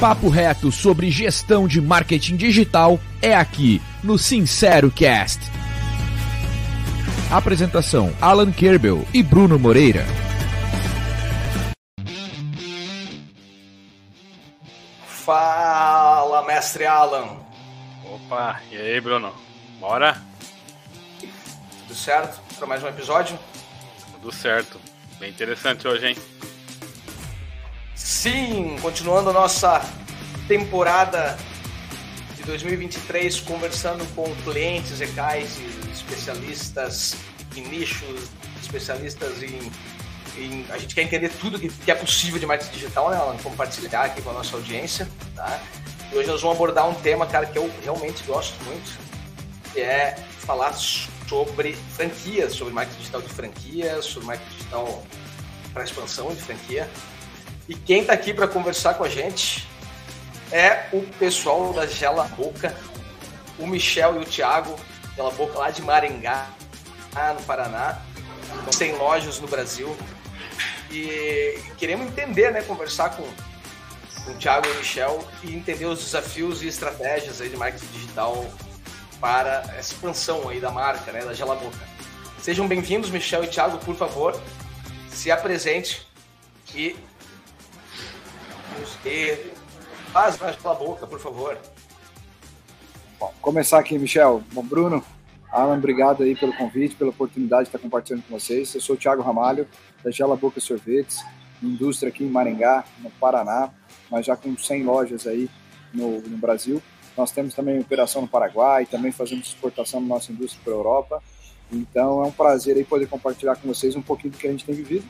papo reto sobre gestão de marketing digital é aqui no Sincero Cast. Apresentação: Alan Kerbel e Bruno Moreira. Fala, mestre Alan. Opa, e aí, Bruno? Bora? Tudo certo para mais um episódio? Tudo certo. Bem interessante hoje, hein? Sim, continuando a nossa temporada de 2023, conversando com clientes, ECAIs especialistas em nichos, especialistas em, em, A gente quer entender tudo que, que é possível de marketing digital, né, Alan? Compartilhar aqui com a nossa audiência, tá? E hoje nós vamos abordar um tema, cara, que eu realmente gosto muito, que é falar sobre franquias, sobre marketing digital de franquias, sobre marketing digital para expansão de franquia. E quem está aqui para conversar com a gente é o pessoal da Gela Boca, o Michel e o Thiago, Gela Boca lá de Maringá, no Paraná. Tem lojas no Brasil. E queremos entender, né, conversar com, com o Thiago e o Michel e entender os desafios e estratégias aí de marketing digital para essa expansão aí da marca, né, da Gela Boca. Sejam bem-vindos, Michel e Thiago, por favor, se apresente e e faz mais pela boca, por favor. Bom, começar aqui, Michel. Bom, Bruno, Alan, obrigado aí pelo convite, pela oportunidade de estar compartilhando com vocês. Eu sou o Thiago Ramalho, da Gela Boca Sorvetes, indústria aqui em Maringá, no Paraná, mas já com 100 lojas aí no, no Brasil. Nós temos também operação no Paraguai, também fazemos exportação da nossa indústria para a Europa. Então é um prazer aí poder compartilhar com vocês um pouquinho do que a gente tem vivido.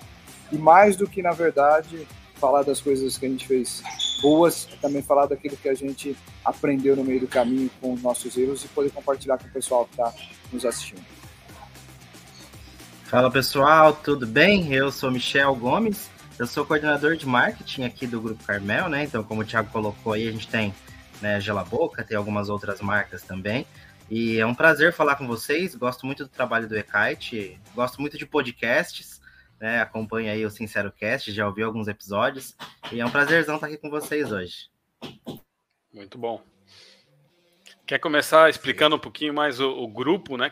E mais do que, na verdade, falar das coisas que a gente fez boas, também falar daquilo que a gente aprendeu no meio do caminho com os nossos erros e poder compartilhar com o pessoal que está nos assistindo. Fala pessoal, tudo bem? Eu sou Michel Gomes, eu sou coordenador de marketing aqui do Grupo Carmel, né? Então, como o Thiago colocou aí, a gente tem né, Gela Boca, tem algumas outras marcas também. E é um prazer falar com vocês. Gosto muito do trabalho do Ekite, gosto muito de podcasts né? Acompanha aí o Sincero Cast, já ouviu alguns episódios. E é um prazerzão estar aqui com vocês hoje. Muito bom. Quer começar explicando um pouquinho mais o, o grupo, né?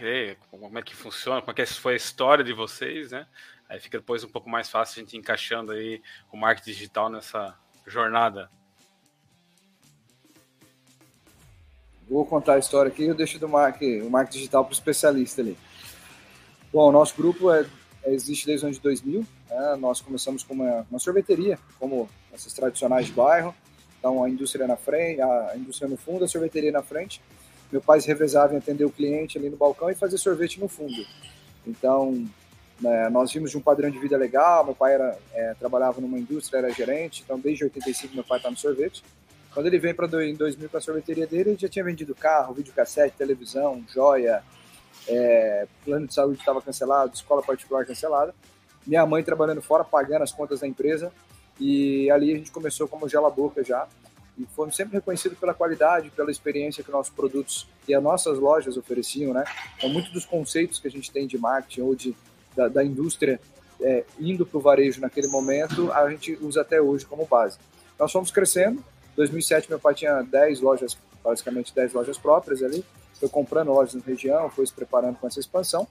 Como é que funciona, como é que foi a história de vocês, né? Aí fica depois um pouco mais fácil a gente encaixando aí o marketing digital nessa jornada. Vou contar a história aqui, eu deixo do marketing, o marketing digital para o especialista ali. Bom, o nosso grupo é existe desde o ano de 2000. Né? Nós começamos com uma, uma, sorveteria, como essas tradicionais de bairro. Então, a indústria na frente, a indústria no fundo, a sorveteria na frente. Meu pai revezava em atender o cliente ali no balcão e fazer sorvete no fundo. Então, né, nós vimos de um padrão de vida legal. Meu pai era, é, trabalhava numa indústria, era gerente. Então, desde 85, meu pai está no sorvete. Quando ele veio para em 2000 para a sorveteria dele, ele já tinha vendido carro, videocassete, televisão, joia, é, plano de saúde estava cancelado, escola particular cancelada. Minha mãe trabalhando fora, pagando as contas da empresa. E ali a gente começou como gela boca já. E fomos sempre reconhecidos pela qualidade, pela experiência que nossos produtos e as nossas lojas ofereciam, né? Então, muito dos conceitos que a gente tem de marketing ou de, da, da indústria é, indo para o varejo naquele momento, a gente usa até hoje como base. Nós fomos crescendo. Em 2007, meu pai tinha 10 lojas, basicamente 10 lojas próprias ali foi comprando lojas na região, foi se preparando com essa expansão.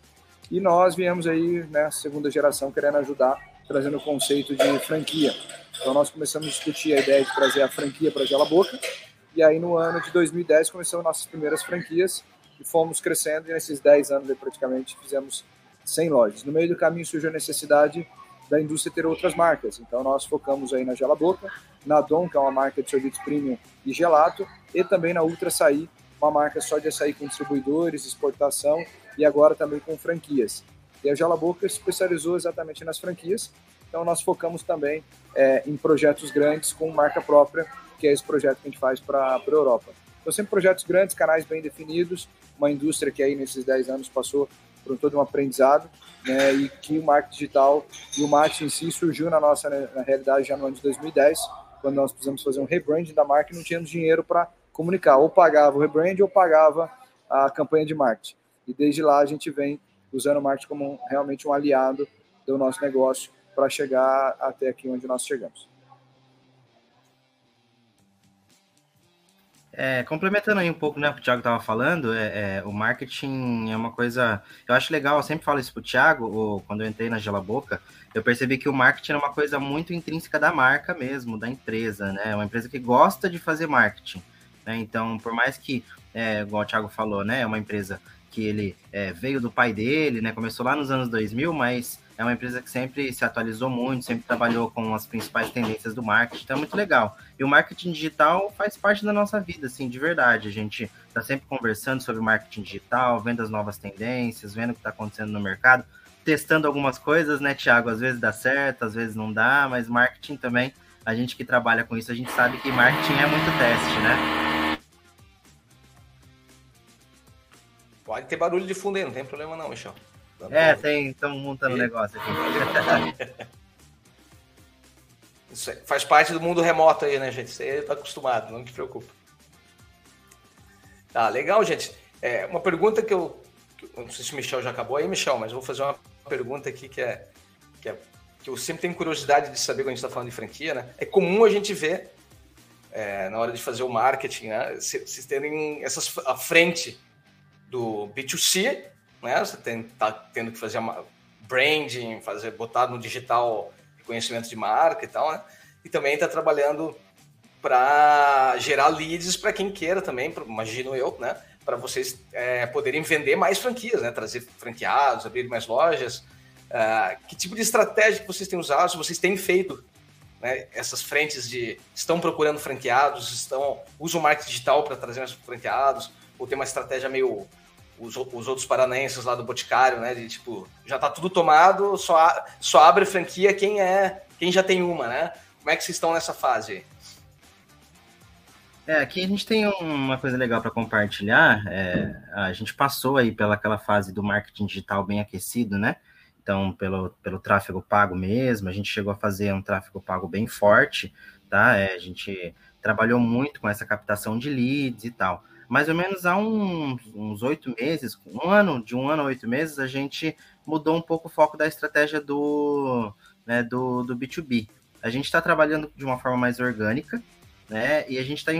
E nós viemos aí, né, segunda geração, querendo ajudar, trazendo o conceito de franquia. Então nós começamos a discutir a ideia de trazer a franquia para Gela Boca. E aí no ano de 2010 começamos nossas primeiras franquias e fomos crescendo. E nesses 10 anos aí, praticamente fizemos 100 lojas. No meio do caminho surgiu a necessidade da indústria ter outras marcas. Então nós focamos aí na Gela Boca, na Dom, que é uma marca de sorvete premium e gelato, e também na Ultra Açaí, uma marca só de açaí com distribuidores, exportação e agora também com franquias. E a Jala Boca especializou exatamente nas franquias, então nós focamos também é, em projetos grandes com marca própria, que é esse projeto que a gente faz para a Europa. Então sempre projetos grandes, canais bem definidos, uma indústria que aí nesses 10 anos passou por todo um aprendizado, né, e que o marketing digital e o marketing em si surgiu na nossa né, na realidade já no ano de 2010, quando nós precisamos fazer um rebranding da marca e não tínhamos dinheiro para comunicar, ou pagava o rebrand ou pagava a campanha de marketing. E desde lá a gente vem usando o marketing como realmente um aliado do nosso negócio para chegar até aqui onde nós chegamos. É, complementando aí um pouco né, o que o Thiago estava falando, é, é, o marketing é uma coisa. Eu acho legal, eu sempre falo isso para o Thiago, ou, quando eu entrei na Gela Boca, eu percebi que o marketing é uma coisa muito intrínseca da marca mesmo, da empresa, né? Uma empresa que gosta de fazer marketing. Né? Então, por mais que, é, igual o Thiago falou, né, é uma empresa que ele é, veio do pai dele, né? Começou lá nos anos 2000, mas é uma empresa que sempre se atualizou muito, sempre trabalhou com as principais tendências do marketing, então é muito legal. E o marketing digital faz parte da nossa vida, assim, de verdade. A gente está sempre conversando sobre marketing digital, vendo as novas tendências, vendo o que está acontecendo no mercado, testando algumas coisas, né, Thiago? Às vezes dá certo, às vezes não dá, mas marketing também, a gente que trabalha com isso, a gente sabe que marketing é muito teste, né? Pode ter barulho de fundo aí, não tem problema não, Michel. É, tem, estamos montando um negócio aqui. Isso faz parte do mundo remoto aí, né, gente? Você está acostumado, não te preocupe. Tá, legal, gente. É, uma pergunta que eu, que Não sei se o Michel já acabou aí, Michel, mas vou fazer uma pergunta aqui que é, que é. que eu sempre tenho curiosidade de saber quando a gente está falando de franquia, né? É comum a gente ver, é, na hora de fazer o marketing, né? Vocês terem essas à frente do B2C né? Você tem, tá tendo que fazer uma branding, fazer botar no digital conhecimento de marca e tal, né? E também está trabalhando para gerar leads para quem queira também, imagino eu, né? Para vocês é, poderem vender mais franquias, né? Trazer franqueados, abrir mais lojas. Uh, que tipo de estratégia que vocês têm usado? Se vocês têm feito né, essas frentes de estão procurando franqueados, estão usam marketing digital para trazer mais franqueados, ou tem uma estratégia meio os, os outros paranaenses lá do Boticário, né? De tipo, já tá tudo tomado, só, só abre franquia quem é quem já tem uma, né? Como é que vocês estão nessa fase É, aqui a gente tem uma coisa legal para compartilhar. É, a gente passou aí pela aquela fase do marketing digital bem aquecido, né? Então, pelo, pelo tráfego pago mesmo, a gente chegou a fazer um tráfego pago bem forte, tá? É, a gente trabalhou muito com essa captação de leads e tal mais ou menos há uns oito meses, um ano, de um ano a oito meses, a gente mudou um pouco o foco da estratégia do, né, do, do B2B. A gente está trabalhando de uma forma mais orgânica, né? E a gente está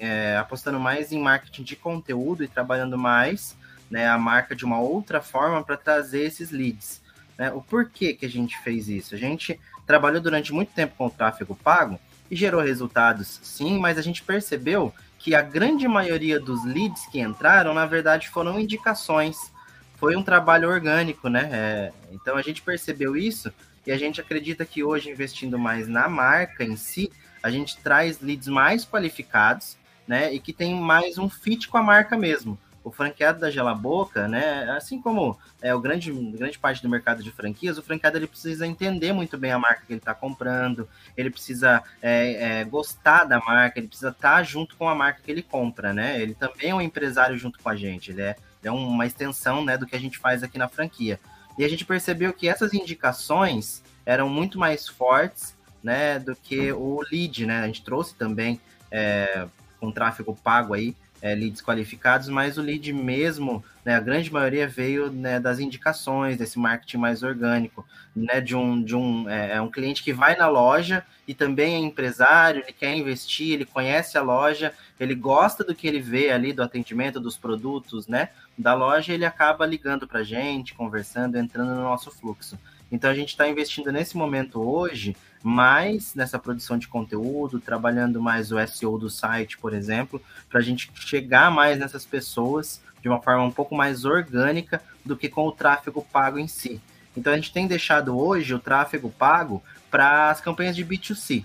é, apostando mais em marketing de conteúdo e trabalhando mais né, a marca de uma outra forma para trazer esses leads. Né? O porquê que a gente fez isso? A gente trabalhou durante muito tempo com o tráfego pago e gerou resultados, sim, mas a gente percebeu que a grande maioria dos leads que entraram, na verdade, foram indicações. Foi um trabalho orgânico, né? É, então a gente percebeu isso e a gente acredita que hoje, investindo mais na marca em si, a gente traz leads mais qualificados, né? E que tem mais um fit com a marca mesmo o franqueado da Gela Boca, né, assim como é o grande, grande parte do mercado de franquias, o franqueado ele precisa entender muito bem a marca que ele está comprando, ele precisa é, é, gostar da marca, ele precisa estar tá junto com a marca que ele compra, né? Ele também é um empresário junto com a gente, ele é, é uma extensão né, do que a gente faz aqui na franquia. E a gente percebeu que essas indicações eram muito mais fortes né, do que o lead, né? A gente trouxe também é, com tráfego pago aí é, leads qualificados, mas o lead mesmo, né, a grande maioria veio né, das indicações, desse marketing mais orgânico, né, de um, de um, é, é, um cliente que vai na loja e também é empresário, ele quer investir, ele conhece a loja, ele gosta do que ele vê ali, do atendimento, dos produtos, né, da loja, ele acaba ligando para a gente, conversando, entrando no nosso fluxo. Então a gente está investindo nesse momento hoje mais nessa produção de conteúdo, trabalhando mais o SEO do site, por exemplo, para a gente chegar mais nessas pessoas de uma forma um pouco mais orgânica do que com o tráfego pago em si. Então a gente tem deixado hoje o tráfego pago para as campanhas de B2C,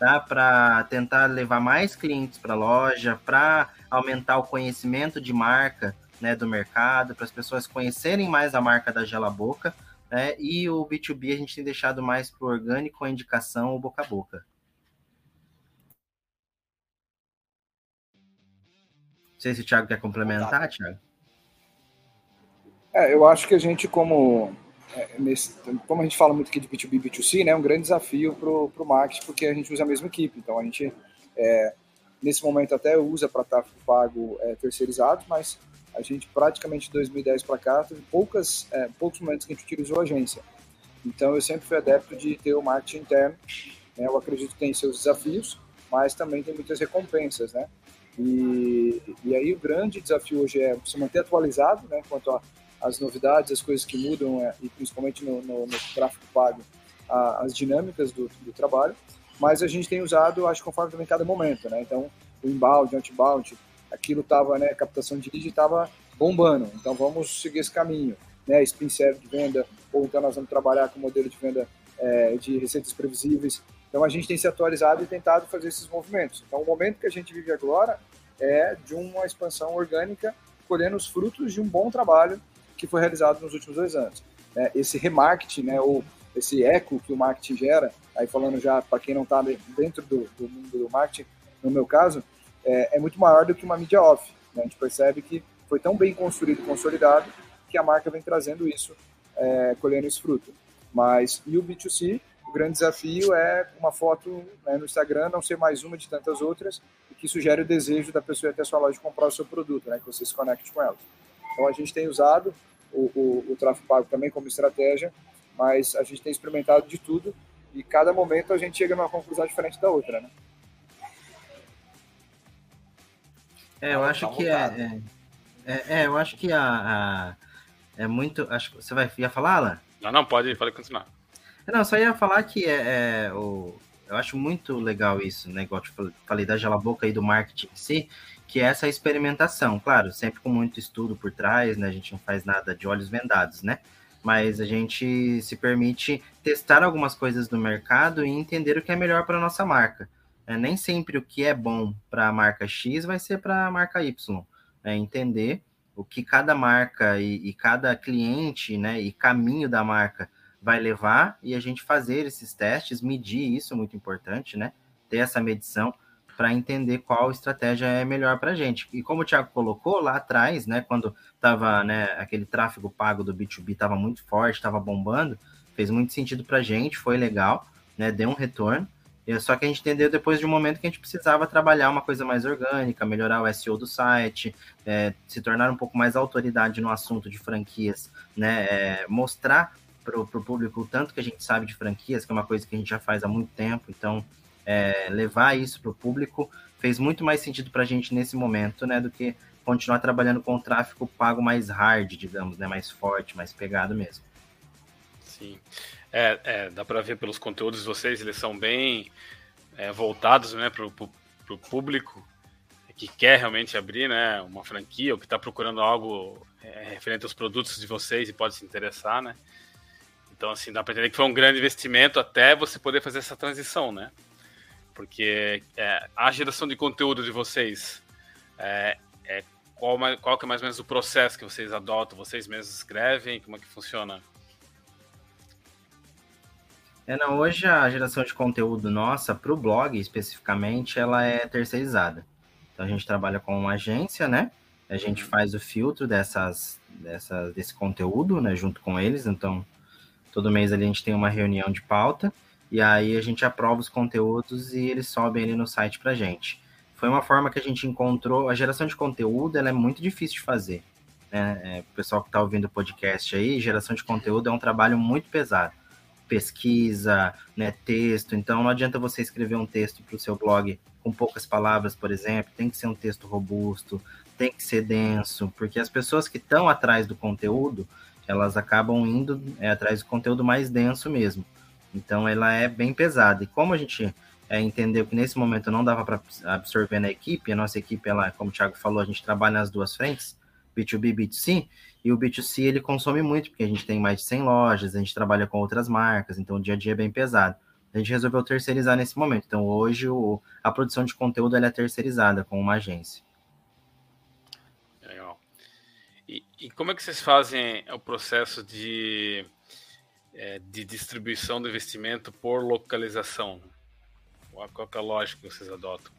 tá? Para tentar levar mais clientes para a loja, para aumentar o conhecimento de marca, né, do mercado, para as pessoas conhecerem mais a marca da Gela Boca né? E o B2B a gente tem deixado mais para o orgânico, a indicação ou boca a boca. Não sei se o Thiago quer complementar, Thiago. É, eu acho que a gente, como, é, nesse, como a gente fala muito aqui de B2B e B2C, né, é um grande desafio para o marketing, porque a gente usa a mesma equipe. Então, a gente, é, nesse momento, até usa para tráfego pago é, terceirizado, mas a gente praticamente de 2010 para cá teve poucas, é, poucos momentos que a gente utilizou a agência. Então eu sempre fui adepto de ter o marketing interno. Né? Eu acredito que tem seus desafios, mas também tem muitas recompensas, né? E, e aí o grande desafio hoje é se manter atualizado, né, quanto às novidades, as coisas que mudam, é, e principalmente no, no, no tráfego pago, a, as dinâmicas do, do, trabalho. Mas a gente tem usado, acho, conforme também cada momento, né? Então, o inbound, outbound, aquilo estava, né, captação de lead estava bombando. Então, vamos seguir esse caminho, né? Spin serve de venda, ou então nós vamos trabalhar com modelo de venda é, de receitas previsíveis. Então a gente tem se atualizado e tentado fazer esses movimentos. Então o momento que a gente vive agora é de uma expansão orgânica, colhendo os frutos de um bom trabalho que foi realizado nos últimos dois anos. É, esse remarketing, né, ou esse eco que o marketing gera, aí falando já para quem não está dentro do, do, mundo do marketing, no meu caso, é, é muito maior do que uma mídia off. Né? A gente percebe que foi tão bem construído e consolidado que a marca vem trazendo isso, é, colhendo esse fruto. Mas e o B2C, o grande desafio é uma foto né, no Instagram não ser mais uma de tantas outras e que isso gere o desejo da pessoa ir até a sua loja comprar o seu produto, né, que você se conecte com ela. Então a gente tem usado o, o, o tráfego pago também como estratégia, mas a gente tem experimentado de tudo e cada momento a gente chega numa conclusão diferente da outra, né? É, eu acho que é, é, é, eu acho que a, a, é muito, acho você vai ia falar, Alan? Não, não pode, pode continuar. Não, só ia falar que é, é o, eu acho muito legal isso, né? Igual eu falei da Gela Boca e do marketing em si, que é essa experimentação. Claro, sempre com muito estudo por trás, né? A gente não faz nada de olhos vendados, né? Mas a gente se permite testar algumas coisas do mercado e entender o que é melhor para nossa marca. É, nem sempre o que é bom para a marca X vai ser para a marca Y. É entender o que cada marca e, e cada cliente, né? E caminho da marca vai levar e a gente fazer esses testes, medir isso é muito importante, né? Ter essa medição para entender qual estratégia é melhor para a gente. E como o Thiago colocou lá atrás, né, quando tava, né, aquele tráfego pago do B2B estava muito forte, estava bombando, fez muito sentido para a gente, foi legal, né, deu um retorno. Só que a gente entendeu depois de um momento que a gente precisava trabalhar uma coisa mais orgânica, melhorar o SEO do site, é, se tornar um pouco mais autoridade no assunto de franquias, né, é, mostrar para o público o tanto que a gente sabe de franquias, que é uma coisa que a gente já faz há muito tempo. Então, é, levar isso para o público fez muito mais sentido para a gente nesse momento, né, do que continuar trabalhando com o tráfego pago mais hard, digamos, né, mais forte, mais pegado mesmo. Sim, é, é dá para ver pelos conteúdos de vocês, eles são bem é, voltados, né, para o público que quer realmente abrir, né, uma franquia ou que está procurando algo é, referente aos produtos de vocês e pode se interessar, né. Então, assim, dá para entender que foi um grande investimento até você poder fazer essa transição, né? Porque é, a geração de conteúdo de vocês, é, qual, qual que é mais ou menos o processo que vocês adotam? Vocês mesmos escrevem? Como é que funciona? É, não, hoje a geração de conteúdo nossa, para o blog especificamente, ela é terceirizada. Então a gente trabalha com uma agência, né? A gente uhum. faz o filtro dessas, dessas, desse conteúdo, né? Junto com eles. Então Todo mês ali a gente tem uma reunião de pauta e aí a gente aprova os conteúdos e eles sobem ali no site para gente. Foi uma forma que a gente encontrou. A geração de conteúdo ela é muito difícil de fazer. Né? É, o pessoal que está ouvindo o podcast aí, geração de conteúdo é um trabalho muito pesado. Pesquisa, né, texto. Então não adianta você escrever um texto para o seu blog com poucas palavras, por exemplo. Tem que ser um texto robusto, tem que ser denso, porque as pessoas que estão atrás do conteúdo elas acabam indo é, atrás do conteúdo mais denso mesmo. Então ela é bem pesada. E como a gente é, entendeu que nesse momento não dava para absorver na equipe, a nossa equipe, ela, como o Thiago falou, a gente trabalha nas duas frentes, B2B e B2C, e o B2C ele consome muito, porque a gente tem mais de 100 lojas, a gente trabalha com outras marcas, então o dia a dia é bem pesado. A gente resolveu terceirizar nesse momento. Então hoje o, a produção de conteúdo é terceirizada com uma agência. E, e, como é que vocês fazem o processo de, é, de distribuição do investimento por localização? Qual é a lógica que vocês adotam?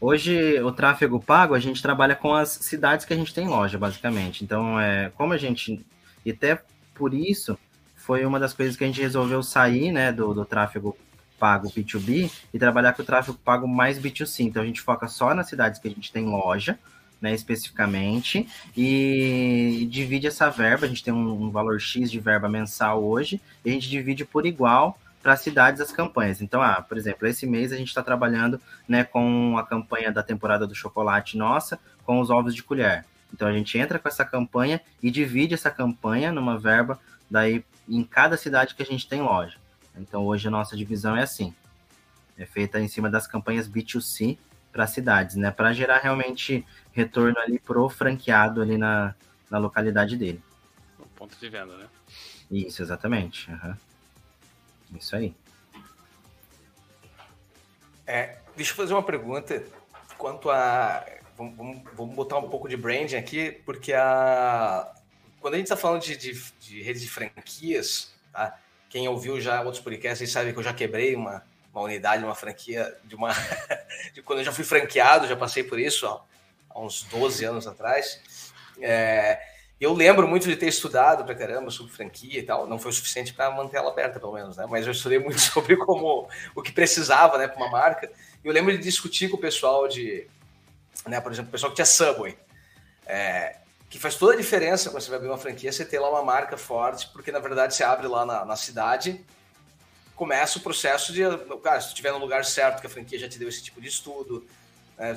Hoje, o tráfego pago, a gente trabalha com as cidades que a gente tem loja, basicamente. Então, é, como a gente. E até por isso, foi uma das coisas que a gente resolveu sair né, do, do tráfego pago B2B e trabalhar com o tráfego pago mais B2C. Então, a gente foca só nas cidades que a gente tem loja né, especificamente, e divide essa verba, a gente tem um, um, valor X de verba mensal hoje, e a gente divide por igual para as cidades as campanhas. Então, ah, por exemplo, esse mês a gente está trabalhando né, com a campanha da temporada do chocolate nossa, com os ovos de colher. Então a gente entra com essa campanha e divide essa campanha numa verba daí em cada cidade que a gente tem loja. Então hoje a nossa divisão é assim. É feita em cima das campanhas B2C para cidades, né? Para gerar realmente retorno ali pro franqueado ali na, na localidade dele. O ponto de venda, né? Isso, exatamente. Uhum. Isso aí. É, deixa eu fazer uma pergunta quanto a. Vamos, vamos, botar um pouco de branding aqui, porque a, quando a gente está falando de, de, de redes de franquias, tá? quem ouviu já outros podcasts sabe que eu já quebrei uma, uma unidade, uma franquia, de uma. de quando eu já fui franqueado, já passei por isso ó, há uns 12 anos atrás. É, eu lembro muito de ter estudado pra caramba sobre franquia e tal. Não foi o suficiente para manter ela aberta, pelo menos, né? Mas eu estudei muito sobre como o que precisava, né, para uma marca. Eu lembro de discutir com o pessoal de, né, por exemplo, o pessoal que tinha Subway. É, que faz toda a diferença quando você vai abrir uma franquia, você ter lá uma marca forte, porque na verdade você abre lá na, na cidade, começa o processo de, cara, se tu estiver no lugar certo, que a franquia já te deu esse tipo de estudo, né,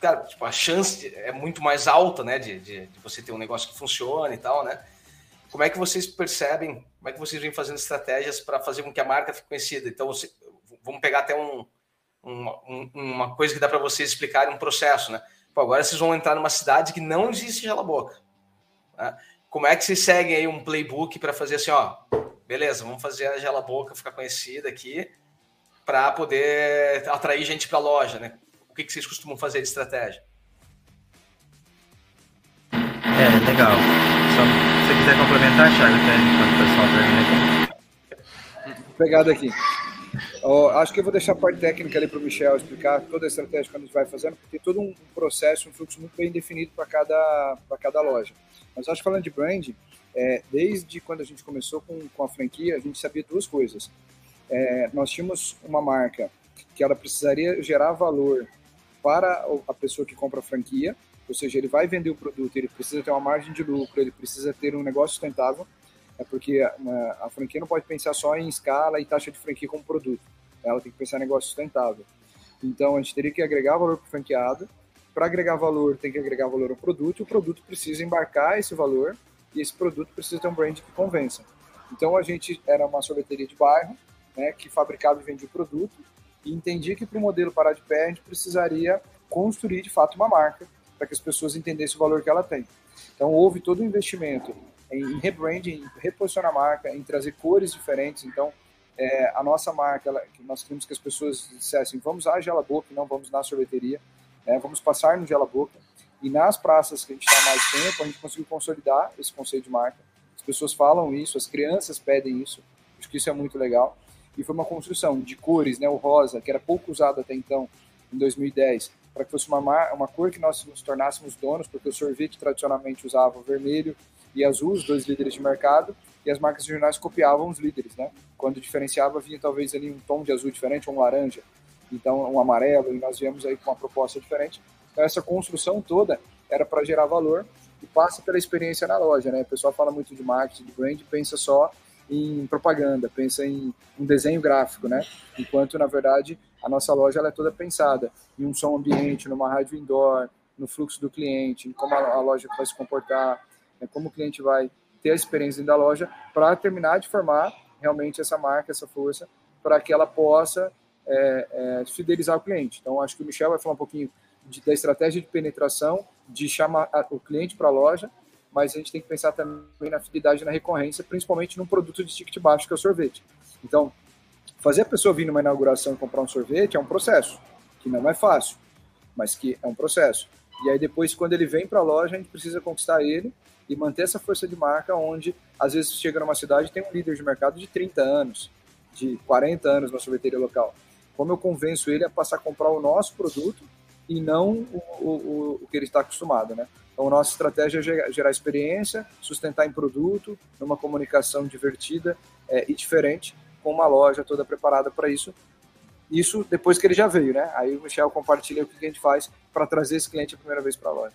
cara, tipo, a chance é muito mais alta, né, de, de, de, você ter um negócio que funcione e tal, né? Como é que vocês percebem, como é que vocês vêm fazendo estratégias para fazer com que a marca fique conhecida? Então, você, vamos pegar até um, um, uma coisa que dá para vocês explicarem um processo, né? Pô, agora vocês vão entrar numa cidade que não existe gela boca. Né? Como é que vocês seguem aí um playbook para fazer assim, ó, beleza, vamos fazer a gela boca ficar conhecida aqui para poder atrair gente para a loja, né? O que, que vocês costumam fazer de estratégia? É, legal. Só, se você quiser complementar, Thiago, até enquanto o pessoal termina aqui. Pegada aqui. Oh, acho que eu vou deixar a parte técnica ali para o Michel explicar toda a estratégia que a gente vai fazendo, porque tem todo um processo, um fluxo muito bem definido para cada, cada loja. Mas acho que falando de brand, é, desde quando a gente começou com, com a franquia, a gente sabia duas coisas. É, nós tínhamos uma marca que ela precisaria gerar valor para a pessoa que compra a franquia, ou seja, ele vai vender o produto, ele precisa ter uma margem de lucro, ele precisa ter um negócio sustentável, é porque uma, a franquia não pode pensar só em escala e taxa de franquia como produto. Ela tem que pensar em negócio sustentável. Então, a gente teria que agregar valor para o franqueado. Para agregar valor, tem que agregar valor ao produto. E o produto precisa embarcar esse valor. E esse produto precisa ter um brand que convença. Então, a gente era uma sorveteria de bairro, né, que fabricava e vendia o produto. E entendia que para o modelo parar de pé, a gente precisaria construir, de fato, uma marca para que as pessoas entendessem o valor que ela tem. Então, houve todo um investimento em rebranding, em reposicionar a marca, em trazer cores diferentes. Então, é, a nossa marca, ela, nós queremos que as pessoas dissessem, vamos à Gela Boca, não vamos na sorveteria, né, vamos passar no Gela Boca. E nas praças que a gente está mais tempo, a gente conseguiu consolidar esse conceito de marca. As pessoas falam isso, as crianças pedem isso, acho que isso é muito legal. E foi uma construção de cores, né, o rosa, que era pouco usado até então, em 2010, para que fosse uma, uma cor que nós nos tornássemos donos, porque o sorvete tradicionalmente usava vermelho e azul, os dois líderes de mercado, e as marcas regionais copiavam os líderes, né? Quando diferenciava, vinha talvez ali um tom de azul diferente, um laranja, então um amarelo, e nós viemos aí com uma proposta diferente. Então essa construção toda era para gerar valor e passa pela experiência na loja, né? O pessoal fala muito de marketing, de brand, pensa só em propaganda, pensa em um desenho gráfico, né? Enquanto, na verdade, a nossa loja ela é toda pensada em um som ambiente, numa rádio indoor, no fluxo do cliente, em como a loja vai se comportar, né? como o cliente vai ter a experiência da loja, para terminar de formar realmente essa marca, essa força, para que ela possa é, é, fidelizar o cliente. Então, acho que o Michel vai falar um pouquinho de, da estratégia de penetração, de chamar o cliente para a loja, mas a gente tem que pensar também na fidelidade e na recorrência, principalmente num produto de ticket baixo, que é o sorvete. Então, fazer a pessoa vir numa inauguração e comprar um sorvete é um processo, que não é fácil, mas que é um processo. E aí depois, quando ele vem para a loja, a gente precisa conquistar ele e manter essa força de marca onde, às vezes, chega numa cidade tem um líder de mercado de 30 anos, de 40 anos na sorveteria local. Como eu convenço ele a passar a comprar o nosso produto e não o, o, o que ele está acostumado, né? Então, a nossa estratégia é gerar experiência, sustentar em produto, numa comunicação divertida é, e diferente, com uma loja toda preparada para isso. Isso depois que ele já veio, né? Aí o Michel compartilha o que a gente faz para trazer esse cliente a primeira vez para a loja.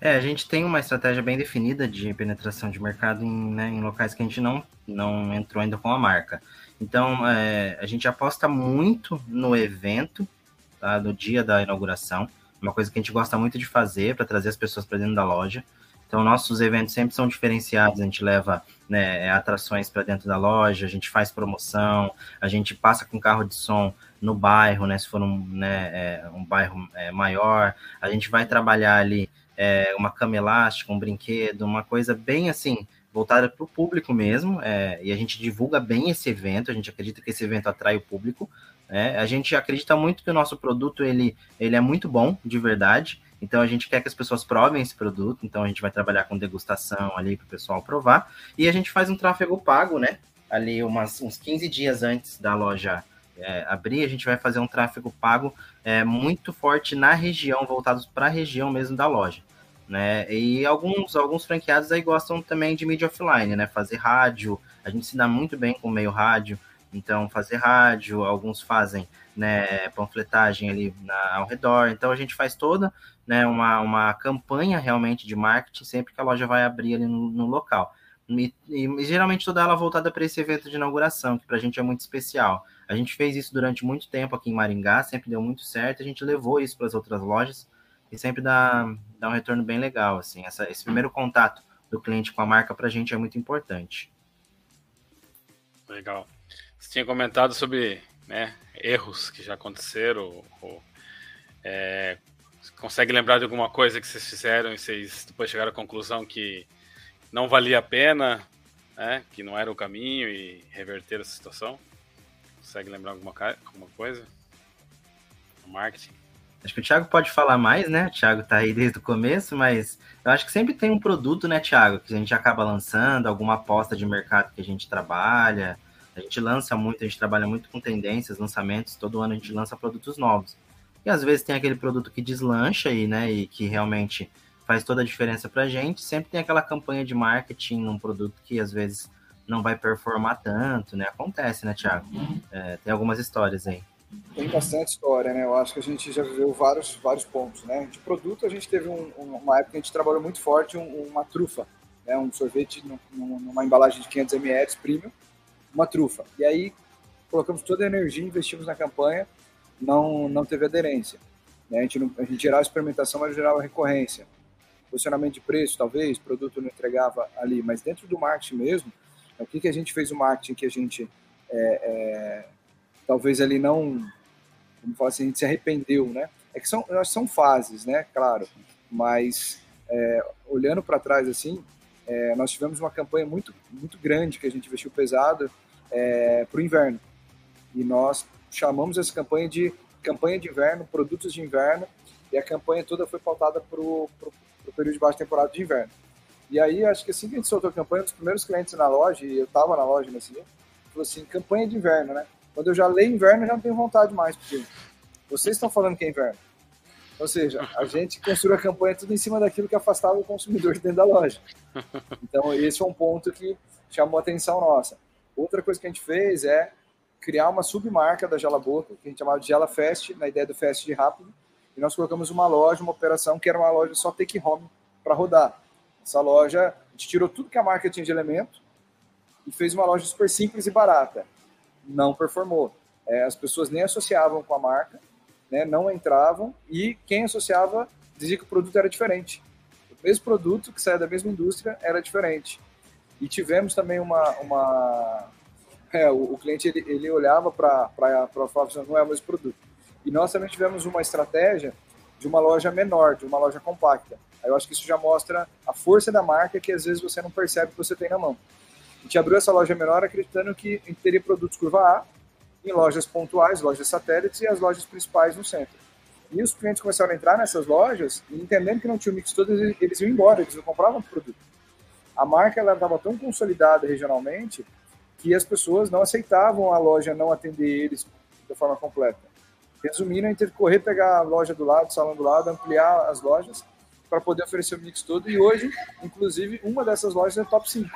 É, a gente tem uma estratégia bem definida de penetração de mercado em, né, em locais que a gente não, não entrou ainda com a marca. Então, é, a gente aposta muito no evento, tá, no dia da inauguração, uma coisa que a gente gosta muito de fazer para trazer as pessoas para dentro da loja. Então, nossos eventos sempre são diferenciados, a gente leva né, atrações para dentro da loja, a gente faz promoção, a gente passa com carro de som no bairro, né, se for um, né, é, um bairro é, maior, a gente vai trabalhar ali é, uma cama elástica, um brinquedo, uma coisa bem assim, voltada para o público mesmo, é, e a gente divulga bem esse evento, a gente acredita que esse evento atrai o público, né? a gente acredita muito que o nosso produto ele, ele é muito bom, de verdade, então a gente quer que as pessoas provem esse produto, então a gente vai trabalhar com degustação ali para o pessoal provar, e a gente faz um tráfego pago, né, ali umas, uns 15 dias antes da loja é, abrir, a gente vai fazer um tráfego pago é, muito forte na região, voltados para a região mesmo da loja né? E alguns, alguns franqueados aí gostam também de mídia offline, né? Fazer rádio, a gente se dá muito bem com meio rádio, então fazer rádio, alguns fazem né, panfletagem ali na, ao redor, então a gente faz toda né, uma, uma campanha realmente de marketing sempre que a loja vai abrir ali no, no local. E, e, geralmente toda ela voltada para esse evento de inauguração, que para a gente é muito especial. A gente fez isso durante muito tempo aqui em Maringá, sempre deu muito certo, a gente levou isso para as outras lojas, e sempre dá, dá um retorno bem legal, assim. Essa, esse primeiro contato do cliente com a marca para a gente é muito importante. Legal. Você tinha comentado sobre né, erros que já aconteceram. Ou, é, consegue lembrar de alguma coisa que vocês fizeram e vocês depois chegaram à conclusão que não valia a pena, né, que não era o caminho e reverter essa situação? Consegue lembrar alguma, alguma coisa? Marketing? Acho que o Thiago pode falar mais, né? O Thiago tá aí desde o começo, mas eu acho que sempre tem um produto, né, Thiago, que a gente acaba lançando, alguma aposta de mercado que a gente trabalha. A gente lança muito, a gente trabalha muito com tendências, lançamentos, todo ano a gente lança produtos novos. E às vezes tem aquele produto que deslancha e, né, e que realmente faz toda a diferença pra gente. Sempre tem aquela campanha de marketing num produto que às vezes não vai performar tanto, né? Acontece, né, Thiago? É, tem algumas histórias aí tem bastante história, né? Eu acho que a gente já viveu vários, vários pontos, né? De produto, a gente teve um, uma época que a gente trabalhou muito forte um, uma trufa, né? Um sorvete numa embalagem de 500 ml premium, uma trufa. E aí colocamos toda a energia, investimos na campanha, não, não teve aderência. Né? A, gente não, a gente gerava experimentação, mas gerava recorrência. Posicionamento de preço, talvez, produto não entregava ali, mas dentro do marketing mesmo, o que, que a gente fez o marketing que a gente é, é, talvez ele não, como falar assim, a gente se arrependeu, né? É que são, são fases, né? Claro, mas é, olhando para trás assim, é, nós tivemos uma campanha muito, muito grande que a gente investiu pesado é, para o inverno e nós chamamos essa campanha de campanha de inverno, produtos de inverno e a campanha toda foi pautada para o período de baixa temporada de inverno. E aí, acho que assim que a gente soltou a campanha, um dos primeiros clientes na loja, e eu estava na loja nesse dia, falou assim, campanha de inverno, né? Quando eu já leio inverno, eu já não tenho vontade mais, porque vocês estão falando que é inverno. Ou seja, a gente construiu a campanha tudo em cima daquilo que afastava o consumidor de dentro da loja. Então, esse é um ponto que chamou a atenção nossa. Outra coisa que a gente fez é criar uma submarca da Gela Boca, que a gente chamava de Gela Fest, na ideia do Fest de rápido, e nós colocamos uma loja, uma operação que era uma loja só take home para rodar. Essa loja, a gente tirou tudo que a marca tinha de elemento e fez uma loja super simples e barata não performou. É, as pessoas nem associavam com a marca, né, não entravam e quem associava dizia que o produto era diferente. O mesmo produto que saía da mesma indústria era diferente. E tivemos também uma. uma é, o, o, cliente ele, ele olhava para falar assim, não é o mesmo produto. E nós também tivemos uma estratégia de uma loja menor, de uma loja compacta. Aí eu acho que isso já mostra a força da marca que às vezes você não percebe que você tem na mão. A gente abriu essa loja menor acreditando que a gente teria produtos curva A em lojas pontuais, lojas satélites e as lojas principais no centro. E os clientes começaram a entrar nessas lojas e entendendo que não tinha o mix todo, eles iam embora, eles não compravam o produto. A marca estava tão consolidada regionalmente que as pessoas não aceitavam a loja não atender eles de forma completa. Resumindo, a teve que correr, pegar a loja do lado, salão do lado, ampliar as lojas para poder oferecer o mix todo. E hoje, inclusive, uma dessas lojas é top 5.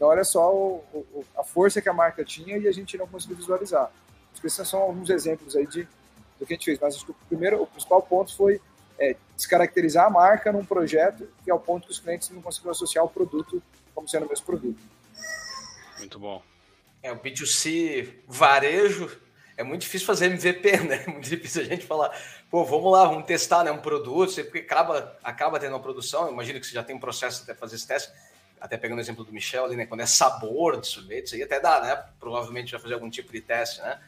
Então, olha só o, o, a força que a marca tinha e a gente não conseguiu visualizar. Acho que esses são alguns exemplos aí de, do que a gente fez. Mas acho que o primeiro, o principal ponto foi é, descaracterizar a marca num projeto que é o ponto que os clientes não conseguiram associar o produto como sendo o mesmo produto. Muito bom. É, o B2C varejo é muito difícil fazer MVP, né? É muito difícil a gente falar, pô, vamos lá, vamos testar né, um produto, porque acaba, acaba tendo uma produção, eu imagino que você já tem um processo até fazer esse teste, até pegando o exemplo do Michel ali, né? Quando é sabor de sorvete, isso aí até dá, né? Provavelmente vai fazer algum tipo de teste, né?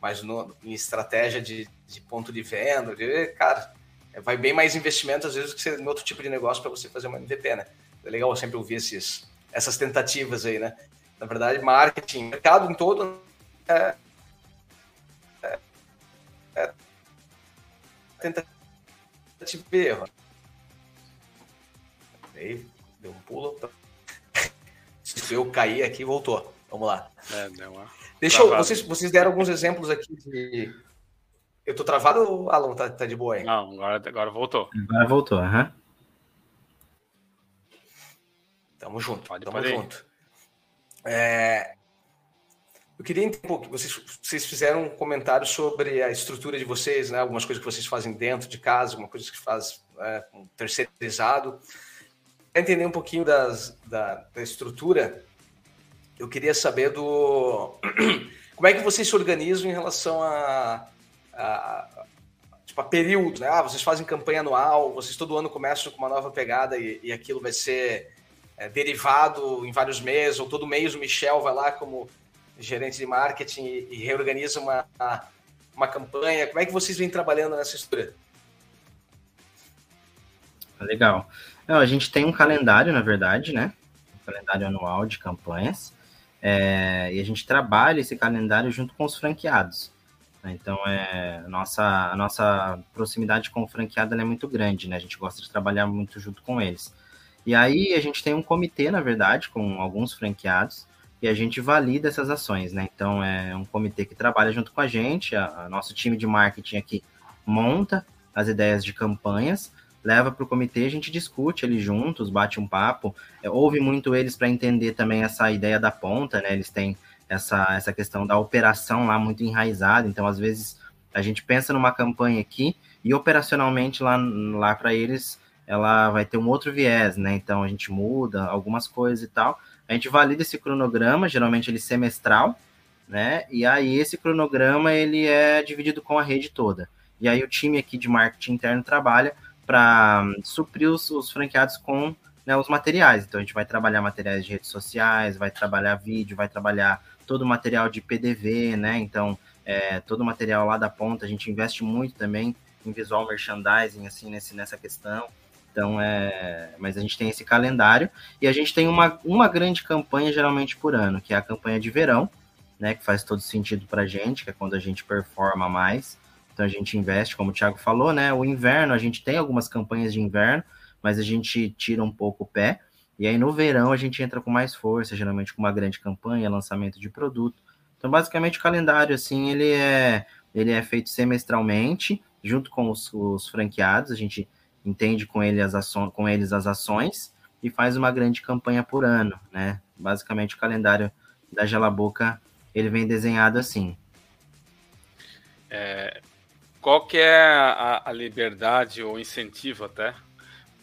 Mas no, em estratégia de, de ponto de venda, de, cara, vai bem mais investimento às vezes que você, em outro tipo de negócio para você fazer uma MVP, né? É legal sempre ouvir esses, essas tentativas aí, né? Na verdade, marketing, mercado em todo é, é, é tentativa e erro. Aí, deu um pulo. Se eu cair aqui, voltou. Vamos lá. É, deu uma... Deixa eu, vocês, vocês deram alguns exemplos aqui de. Eu tô travado ou Alan tá, tá de boa aí? Não, agora, agora voltou. Agora voltou, aham. Uhum. Tamo junto, Pode tamo junto. É, eu queria entender um pouco, vocês, vocês fizeram um comentário sobre a estrutura de vocês, né? algumas coisas que vocês fazem dentro de casa, algumas coisas que faz é, um terceirizado. Entender um pouquinho das, da, da estrutura, eu queria saber do como é que vocês se organizam em relação a, a, tipo, a período, né? Ah, vocês fazem campanha anual, vocês todo ano começam com uma nova pegada e, e aquilo vai ser é, derivado em vários meses, ou todo mês o Michel vai lá como gerente de marketing e, e reorganiza uma, uma campanha. Como é que vocês vêm trabalhando nessa estrutura? Legal. Não, a gente tem um calendário, na verdade, né? Um calendário anual de campanhas. É, e a gente trabalha esse calendário junto com os franqueados. Né? Então, é, nossa, a nossa proximidade com o franqueado é muito grande, né? A gente gosta de trabalhar muito junto com eles. E aí a gente tem um comitê, na verdade, com alguns franqueados, e a gente valida essas ações, né? Então é um comitê que trabalha junto com a gente, a, a nosso time de marketing aqui monta as ideias de campanhas, leva para o comitê, a gente discute ali juntos, bate um papo, é, ouve muito eles para entender também essa ideia da ponta, né? Eles têm essa, essa questão da operação lá muito enraizada, então às vezes a gente pensa numa campanha aqui e operacionalmente lá, lá para eles ela vai ter um outro viés, né? Então a gente muda algumas coisas e tal. A gente valida esse cronograma, geralmente ele é semestral, né? E aí esse cronograma ele é dividido com a rede toda. E aí o time aqui de marketing interno trabalha para hum, suprir os, os, franqueados com né, os materiais. Então a gente vai trabalhar materiais de redes sociais, vai trabalhar vídeo, vai trabalhar todo o material de PDV, né? Então é, todo o material lá da ponta, a gente investe muito também em visual merchandising, assim, nesse, nessa questão. Então, é. Mas a gente tem esse calendário e a gente tem uma, uma grande campanha geralmente por ano, que é a campanha de verão, né? Que faz todo sentido para a gente, que é quando a gente performa mais. Então a gente investe, como o Thiago falou, né? O inverno, a gente tem algumas campanhas de inverno, mas a gente tira um pouco o pé. E aí no verão a gente entra com mais força, geralmente com uma grande campanha, lançamento de produto. Então, basicamente, o calendário, assim, ele é, ele é feito semestralmente, junto com os, os franqueados. A gente entende com, ele as ações, com eles as ações e faz uma grande campanha por ano, né? Basicamente o calendário da Gela Boca ele vem desenhado assim. É, qual que é a, a, liberdade ou incentivo até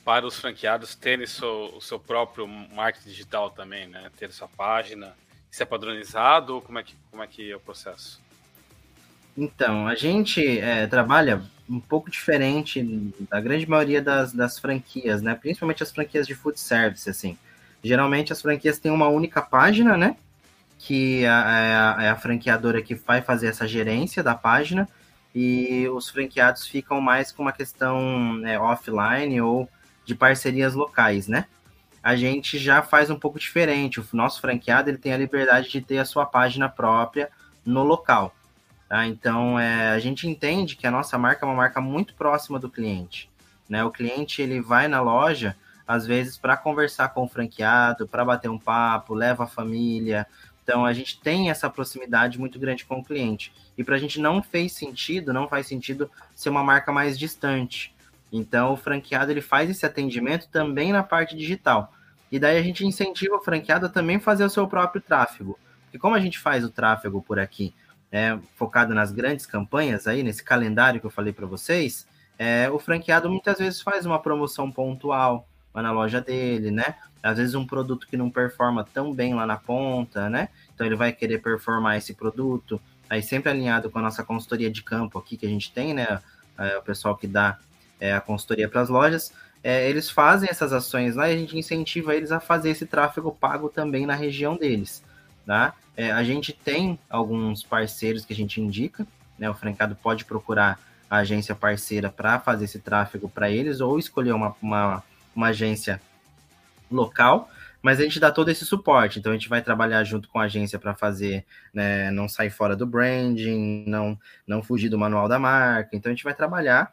para os franqueados terem seu, o seu próprio marketing digital também, né? Ter sua página, isso é padronizado ou como é que, como é, que é o processo? Então, a gente é, trabalha um pouco diferente da grande maioria das, das franquias, né? Principalmente as franquias de food service, assim. Geralmente as franquias têm uma única página, né? Que é a, é a franqueadora que vai fazer essa gerência da página e os franqueados ficam mais com uma questão né, offline ou de parcerias locais, né? A gente já faz um pouco diferente. O nosso franqueado ele tem a liberdade de ter a sua página própria no local. Tá? Então, é, a gente entende que a nossa marca é uma marca muito próxima do cliente. Né? O cliente ele vai na loja, às vezes, para conversar com o franqueado, para bater um papo, leva a família. Então, a gente tem essa proximidade muito grande com o cliente. E para a gente não fez sentido, não faz sentido ser uma marca mais distante. Então, o franqueado ele faz esse atendimento também na parte digital. E daí a gente incentiva o franqueado a também fazer o seu próprio tráfego. E como a gente faz o tráfego por aqui? é, focado nas grandes campanhas aí, nesse calendário que eu falei para vocês, é, o franqueado muitas vezes faz uma promoção pontual lá na loja dele, né? Às vezes um produto que não performa tão bem lá na ponta, né? Então ele vai querer performar esse produto, aí sempre alinhado com a nossa consultoria de campo aqui que a gente tem, né? É, o pessoal que dá é, a consultoria para as lojas, é, eles fazem essas ações lá e a gente incentiva eles a fazer esse tráfego pago também na região deles, tá? É, a gente tem alguns parceiros que a gente indica, né? O franqueado pode procurar a agência parceira para fazer esse tráfego para eles ou escolher uma, uma, uma agência local, mas a gente dá todo esse suporte. Então a gente vai trabalhar junto com a agência para fazer, né, não sair fora do branding, não não fugir do manual da marca. Então a gente vai trabalhar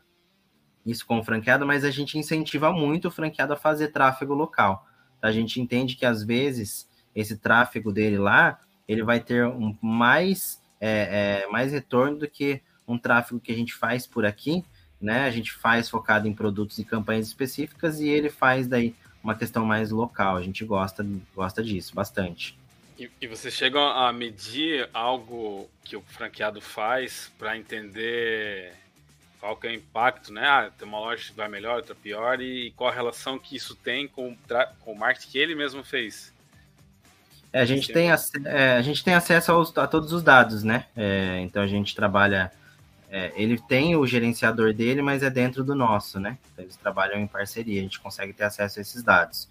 isso com o franqueado, mas a gente incentiva muito o franqueado a fazer tráfego local. A gente entende que às vezes esse tráfego dele lá, ele vai ter um mais é, é, mais retorno do que um tráfego que a gente faz por aqui, né? A gente faz focado em produtos e campanhas específicas e ele faz daí uma questão mais local. A gente gosta, gosta disso bastante. E, e vocês chegam a medir algo que o franqueado faz para entender qual que é o impacto, né? Ah, tem uma loja que vai melhor, outra pior, e qual a relação que isso tem com, com o marketing que ele mesmo fez? É, a, gente tem, é, a gente tem acesso aos, a todos os dados, né? É, então a gente trabalha é, ele tem o gerenciador dele, mas é dentro do nosso, né? Eles trabalham em parceria, a gente consegue ter acesso a esses dados.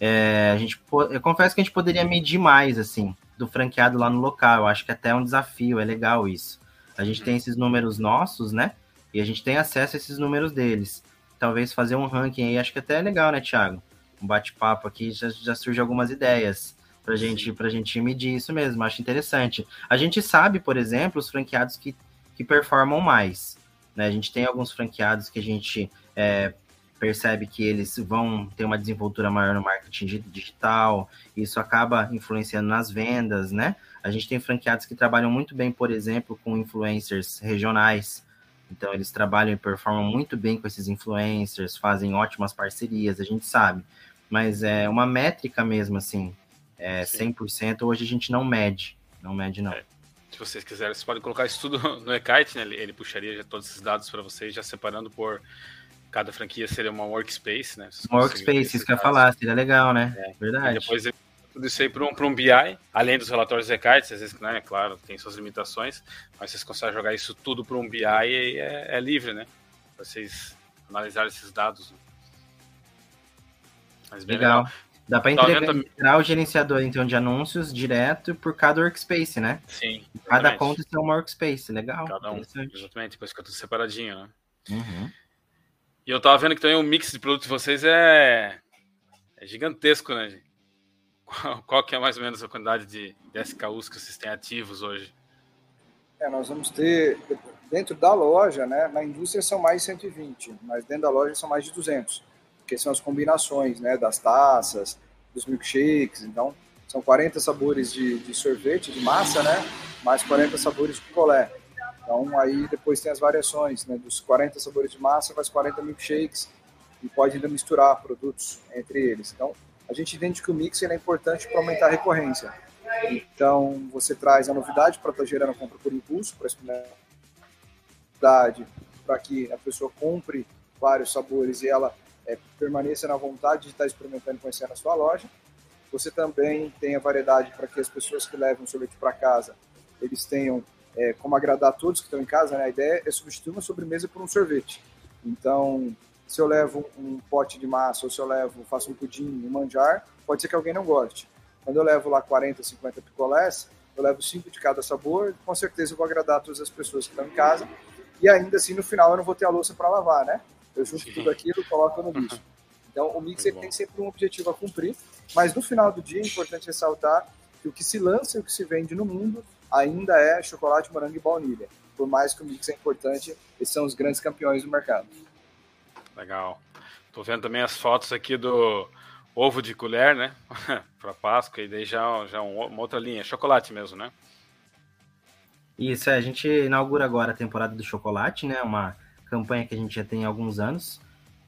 É, a gente, eu confesso que a gente poderia medir mais, assim, do franqueado lá no local. Eu acho que até é um desafio, é legal isso. A gente tem esses números nossos, né? E a gente tem acesso a esses números deles. Talvez fazer um ranking aí, acho que até é legal, né, Thiago? Um bate-papo aqui já, já surge algumas ideias pra gente, pra gente medir isso mesmo. Acho interessante. A gente sabe, por exemplo, os franqueados que que performam mais. Né? A gente tem alguns franqueados que a gente é, percebe que eles vão ter uma desenvoltura maior no marketing digital, isso acaba influenciando nas vendas, né? A gente tem franqueados que trabalham muito bem, por exemplo, com influencers regionais. Então, eles trabalham e performam muito bem com esses influencers, fazem ótimas parcerias, a gente sabe. Mas é uma métrica mesmo, assim, é 100%, hoje a gente não mede, não mede não. É se vocês quiserem, vocês podem colocar isso tudo no eKite, né? Ele, ele puxaria todos esses dados para vocês, já separando por cada franquia seria uma workspace, né? Uma workspace, isso que eu ia falar, seria legal, né? É. Verdade. E depois tudo isso aí para um, um BI, além dos relatórios eKite, às vezes, né, claro, tem suas limitações, mas vocês conseguem jogar isso tudo para um BI e é, é livre, né? Para vocês analisarem esses dados. Né? Mas bem legal. legal. Dá para integrar o gerenciador então de anúncios direto por cada workspace, né? Sim. Cada conta tem uma workspace, legal. Cada um. Exatamente, depois fica tudo separadinho, né? Uhum. E eu tava vendo que também o mix de produtos de vocês é, é gigantesco, né? Qual, qual, que é mais ou menos a quantidade de, de SKUs que vocês têm ativos hoje? É, nós vamos ter, dentro da loja, né? Na indústria são mais 120, mas dentro da loja são mais de 200 porque são as combinações né, das taças, dos milkshakes. Então, são 40 sabores de, de sorvete, de massa, né? Mais 40 sabores de picolé. Então, aí depois tem as variações, né? Dos 40 sabores de massa, faz 40 milkshakes e pode ainda misturar produtos entre eles. Então, a gente entende que o mix é importante para aumentar a recorrência. Então, você traz a novidade para estar tá gerando compra por impulso, para experimentar, para que a pessoa compre vários sabores e ela é, permaneça na vontade de estar experimentando e conhecendo a sua loja. Você também tem a variedade para que as pessoas que levam o sorvete para casa, eles tenham é, como agradar todos que estão em casa, né? A ideia é substituir uma sobremesa por um sorvete. Então, se eu levo um pote de massa ou se eu levo, faço um pudim, um manjar, pode ser que alguém não goste. Quando eu levo lá 40, 50 picolés, eu levo cinco de cada sabor, com certeza eu vou agradar todas as pessoas que estão em casa. E ainda assim, no final, eu não vou ter a louça para lavar, né? Eu junto Sim. tudo aquilo e coloco no lixo. Então, o mix ele tem sempre um objetivo a cumprir, mas no final do dia é importante ressaltar que o que se lança e o que se vende no mundo ainda é chocolate, morango e baunilha. Por mais que o mix é importante, eles são os grandes campeões do mercado. Legal. Tô vendo também as fotos aqui do ovo de colher, né? para Páscoa, e daí já, já uma outra linha, chocolate mesmo, né? Isso, é, a gente inaugura agora a temporada do chocolate, né? Uma campanha que a gente já tem há alguns anos.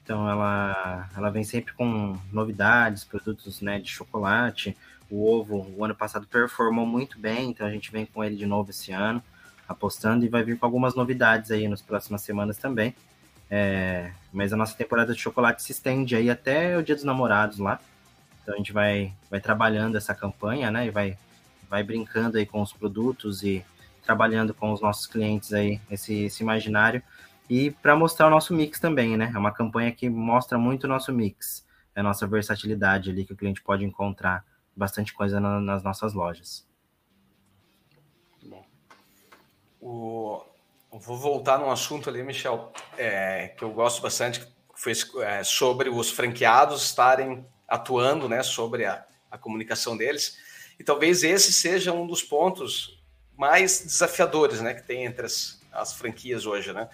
Então ela, ela vem sempre com novidades, produtos né, de chocolate. O ovo, o ano passado performou muito bem, então a gente vem com ele de novo esse ano, apostando e vai vir com algumas novidades aí nas próximas semanas também. É, mas a nossa temporada de chocolate se estende aí até o Dia dos Namorados lá. Então a gente vai, vai trabalhando essa campanha, né? E vai, vai brincando aí com os produtos e trabalhando com os nossos clientes aí esse, esse imaginário. E para mostrar o nosso mix também, né? É uma campanha que mostra muito o nosso mix, é a nossa versatilidade ali que o cliente pode encontrar bastante coisa na, nas nossas lojas. Bom. O, vou voltar num assunto ali, Michel, é, que eu gosto bastante, que foi é, sobre os franqueados estarem atuando, né, sobre a, a comunicação deles. E talvez esse seja um dos pontos mais desafiadores, né, que tem entre as, as franquias hoje, né?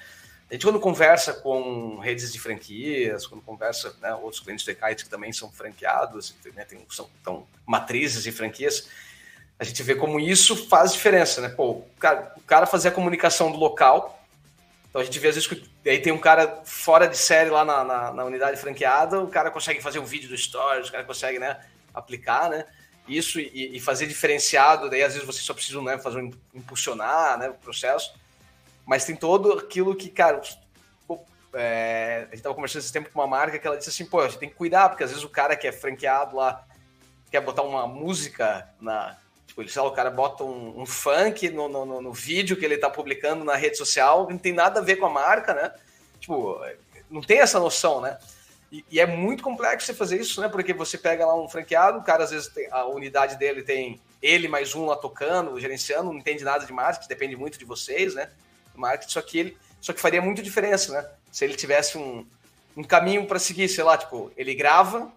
A gente quando conversa com redes de franquias, quando conversa né, outros clientes do Kite que também são franqueados, né, tem, são, matrizes de franquias, a gente vê como isso faz diferença, né? Pô, o cara, o cara fazer a comunicação do local. Então a gente vê às vezes que aí tem um cara fora de série lá na, na, na unidade franqueada, o cara consegue fazer um vídeo do Stories, o cara consegue né, aplicar, né? Isso e, e fazer diferenciado, daí às vezes vocês só precisam né, fazer um, impulsionar né, o processo. Mas tem todo aquilo que, cara, é, a gente estava conversando esse tempo com uma marca que ela disse assim, pô, a gente tem que cuidar, porque às vezes o cara que é franqueado lá quer botar uma música na, Tipo, ele, lá, o cara bota um, um funk no, no, no, vídeo que ele tá publicando na rede social, não tem nada a ver com a marca, né? Tipo, não tem essa noção, né? E, e, é muito complexo você fazer isso, né? Porque você pega lá um franqueado, o cara às vezes tem, a unidade dele tem ele mais um lá tocando, gerenciando, não entende nada de marketing, depende muito de vocês, né? Marketing, só que ele, só que faria muita diferença, né? Se ele tivesse um, um caminho para seguir, sei lá, tipo, ele grava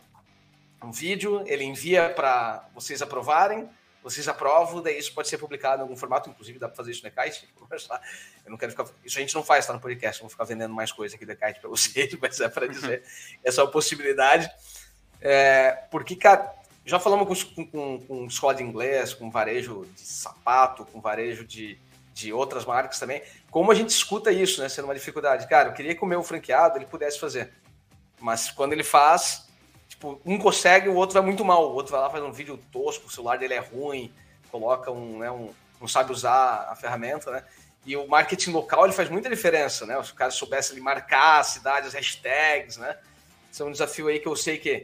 um vídeo, ele envia para vocês aprovarem, vocês aprovam, daí isso pode ser publicado em algum formato, inclusive dá para fazer isso no Ekite. Eu não quero ficar. Isso a gente não faz, tá no podcast, vou ficar vendendo mais coisa aqui do Ekite para vocês, mas é para dizer essa é possibilidade. É, porque, cara, já falamos com, com, com escola de inglês, com varejo de sapato, com varejo de, de outras marcas também, como a gente escuta isso, né? Sendo uma dificuldade. Cara, eu queria que o meu franqueado ele pudesse fazer. Mas quando ele faz, Tipo, um consegue, o outro vai muito mal. O outro vai lá, faz um vídeo tosco, o celular dele é ruim, coloca um, né, um não sabe usar a ferramenta, né? E o marketing local ele faz muita diferença, né? Se o cara soubesse marcar a cidade, as hashtags, né? Isso é um desafio aí que eu sei que,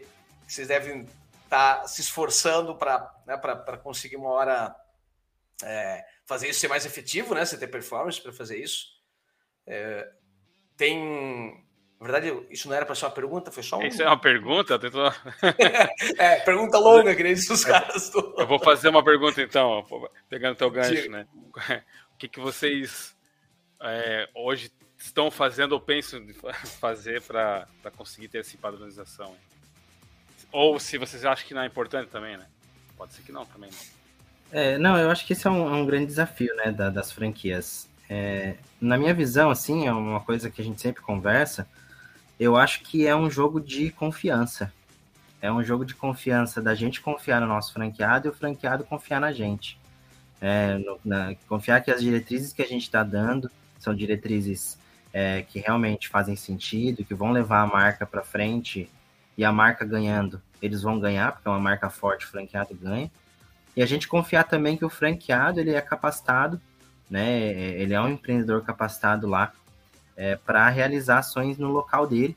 que vocês devem estar tá se esforçando para né, conseguir uma hora é, fazer isso ser mais efetivo, né? Você ter performance para fazer isso. É, tem na verdade, isso não era para ser uma pergunta, foi só um. Isso é uma pergunta? Tentou... é, pergunta longa, que nem os caras. Do... Eu vou fazer uma pergunta então, pegando teu gancho, né? O que, que vocês é, hoje estão fazendo ou pensam fazer para conseguir ter essa padronização? Ou se vocês acham que não é importante também, né? Pode ser que não também. Né? É, não, eu acho que esse é um, é um grande desafio, né, da, das franquias. É, na minha visão, assim, é uma coisa que a gente sempre conversa eu acho que é um jogo de confiança. É um jogo de confiança da gente confiar no nosso franqueado e o franqueado confiar na gente. É, no, na, confiar que as diretrizes que a gente está dando são diretrizes é, que realmente fazem sentido, que vão levar a marca para frente e a marca ganhando, eles vão ganhar, porque é uma marca forte, o franqueado ganha. E a gente confiar também que o franqueado ele é capacitado, né? Ele é um empreendedor capacitado lá é, para realizar ações no local dele.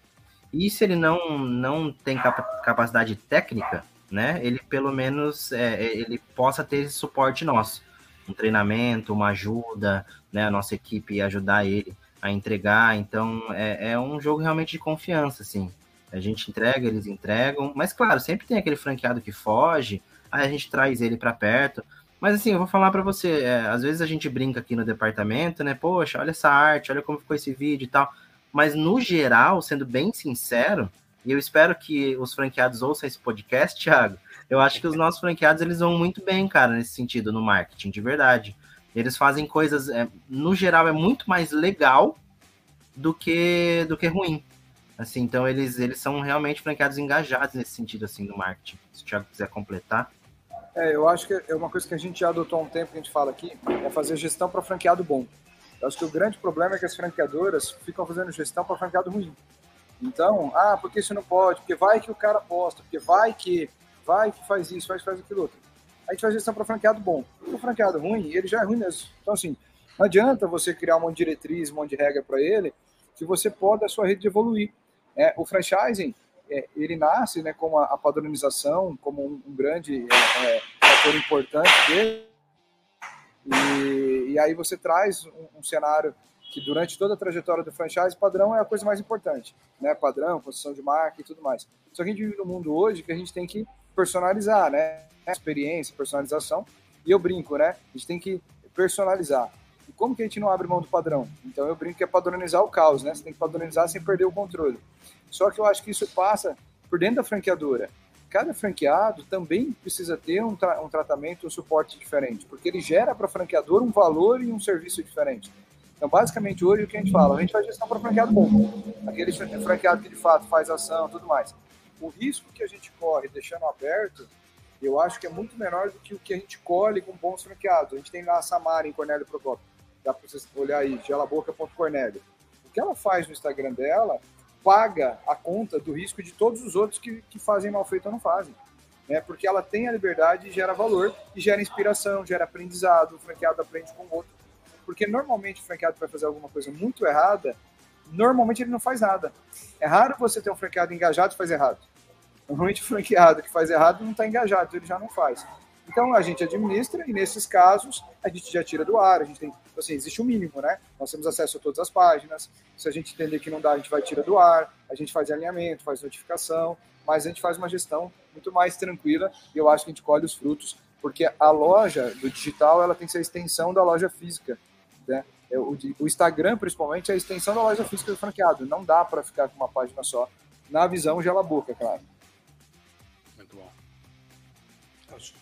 E se ele não, não tem capacidade técnica, né, ele pelo menos é, ele possa ter esse suporte nosso, um treinamento, uma ajuda, né, a nossa equipe ajudar ele a entregar. Então é, é um jogo realmente de confiança, assim. A gente entrega, eles entregam, mas claro, sempre tem aquele franqueado que foge, aí a gente traz ele para perto. Mas assim, eu vou falar para você, é, às vezes a gente brinca aqui no departamento, né? Poxa, olha essa arte, olha como ficou esse vídeo e tal. Mas no geral, sendo bem sincero, e eu espero que os franqueados ouçam esse podcast, Thiago, eu acho que os nossos franqueados eles vão muito bem, cara, nesse sentido, no marketing, de verdade. Eles fazem coisas, é, no geral, é muito mais legal do que do que ruim. Assim, então eles, eles são realmente franqueados engajados nesse sentido, assim, do marketing. Se o Thiago quiser completar. É, eu acho que é uma coisa que a gente já adotou há um tempo que a gente fala aqui, é fazer gestão para franqueado bom. Eu acho que o grande problema é que as franqueadoras ficam fazendo gestão para franqueado ruim. Então, ah, porque isso não pode? Porque vai que o cara posta, porque vai que, vai que faz isso, vai que faz aquilo outro. A gente faz gestão para franqueado bom. O franqueado ruim, ele já é ruim mesmo. Então, assim, não adianta você criar um monte de diretriz, um monte de regra para ele, que você pode a sua rede evoluir. É, o franchising, é, ele nasce né, como a, a padronização, como um, um grande é, é fator importante dele, e, e, aí você traz um, um, cenário que durante toda a trajetória do franchise, padrão é a coisa mais importante, né? Padrão, construção de marca e tudo mais. Só que a gente vive num mundo hoje que a gente tem que personalizar, né? Experiência, personalização. E eu brinco, né? A gente tem que personalizar. Como que a gente não abre mão do padrão? Então eu brinco que é padronizar o caos, né? Você tem que padronizar sem perder o controle. Só que eu acho que isso passa por dentro da franqueadora. Cada franqueado também precisa ter um, tra um tratamento, um suporte diferente, porque ele gera para a franqueadora um valor e um serviço diferente. Então, basicamente, hoje o que a gente fala? A gente faz gestão para franqueado bom. Aquele franqueado que de fato faz ação tudo mais. O risco que a gente corre deixando aberto, eu acho que é muito menor do que o que a gente colhe com bons franqueados. A gente tem lá a Samara em Cornélio Procopio. Dá para vocês olhar aí, gelaboca.cornélio. O que ela faz no Instagram dela paga a conta do risco de todos os outros que, que fazem mal feito ou não fazem. Né? Porque ela tem a liberdade e gera valor, e gera inspiração, gera aprendizado, o franqueado aprende com o outro. Porque normalmente o franqueado vai fazer alguma coisa muito errada, normalmente ele não faz nada. É raro você ter um franqueado engajado e faz errado. Normalmente o franqueado que faz errado não está engajado, ele já não faz. Então a gente administra e nesses casos a gente já tira do ar, a gente tem, assim, existe um mínimo, né? Nós temos acesso a todas as páginas. Se a gente entender que não dá, a gente vai tirar do ar, a gente faz alinhamento, faz notificação, mas a gente faz uma gestão muito mais tranquila e eu acho que a gente colhe os frutos, porque a loja do digital ela tem que ser a extensão da loja física, né? É, o, o Instagram, principalmente, é a extensão da loja física do franqueado. Não dá para ficar com uma página só. Na visão gela boca, claro.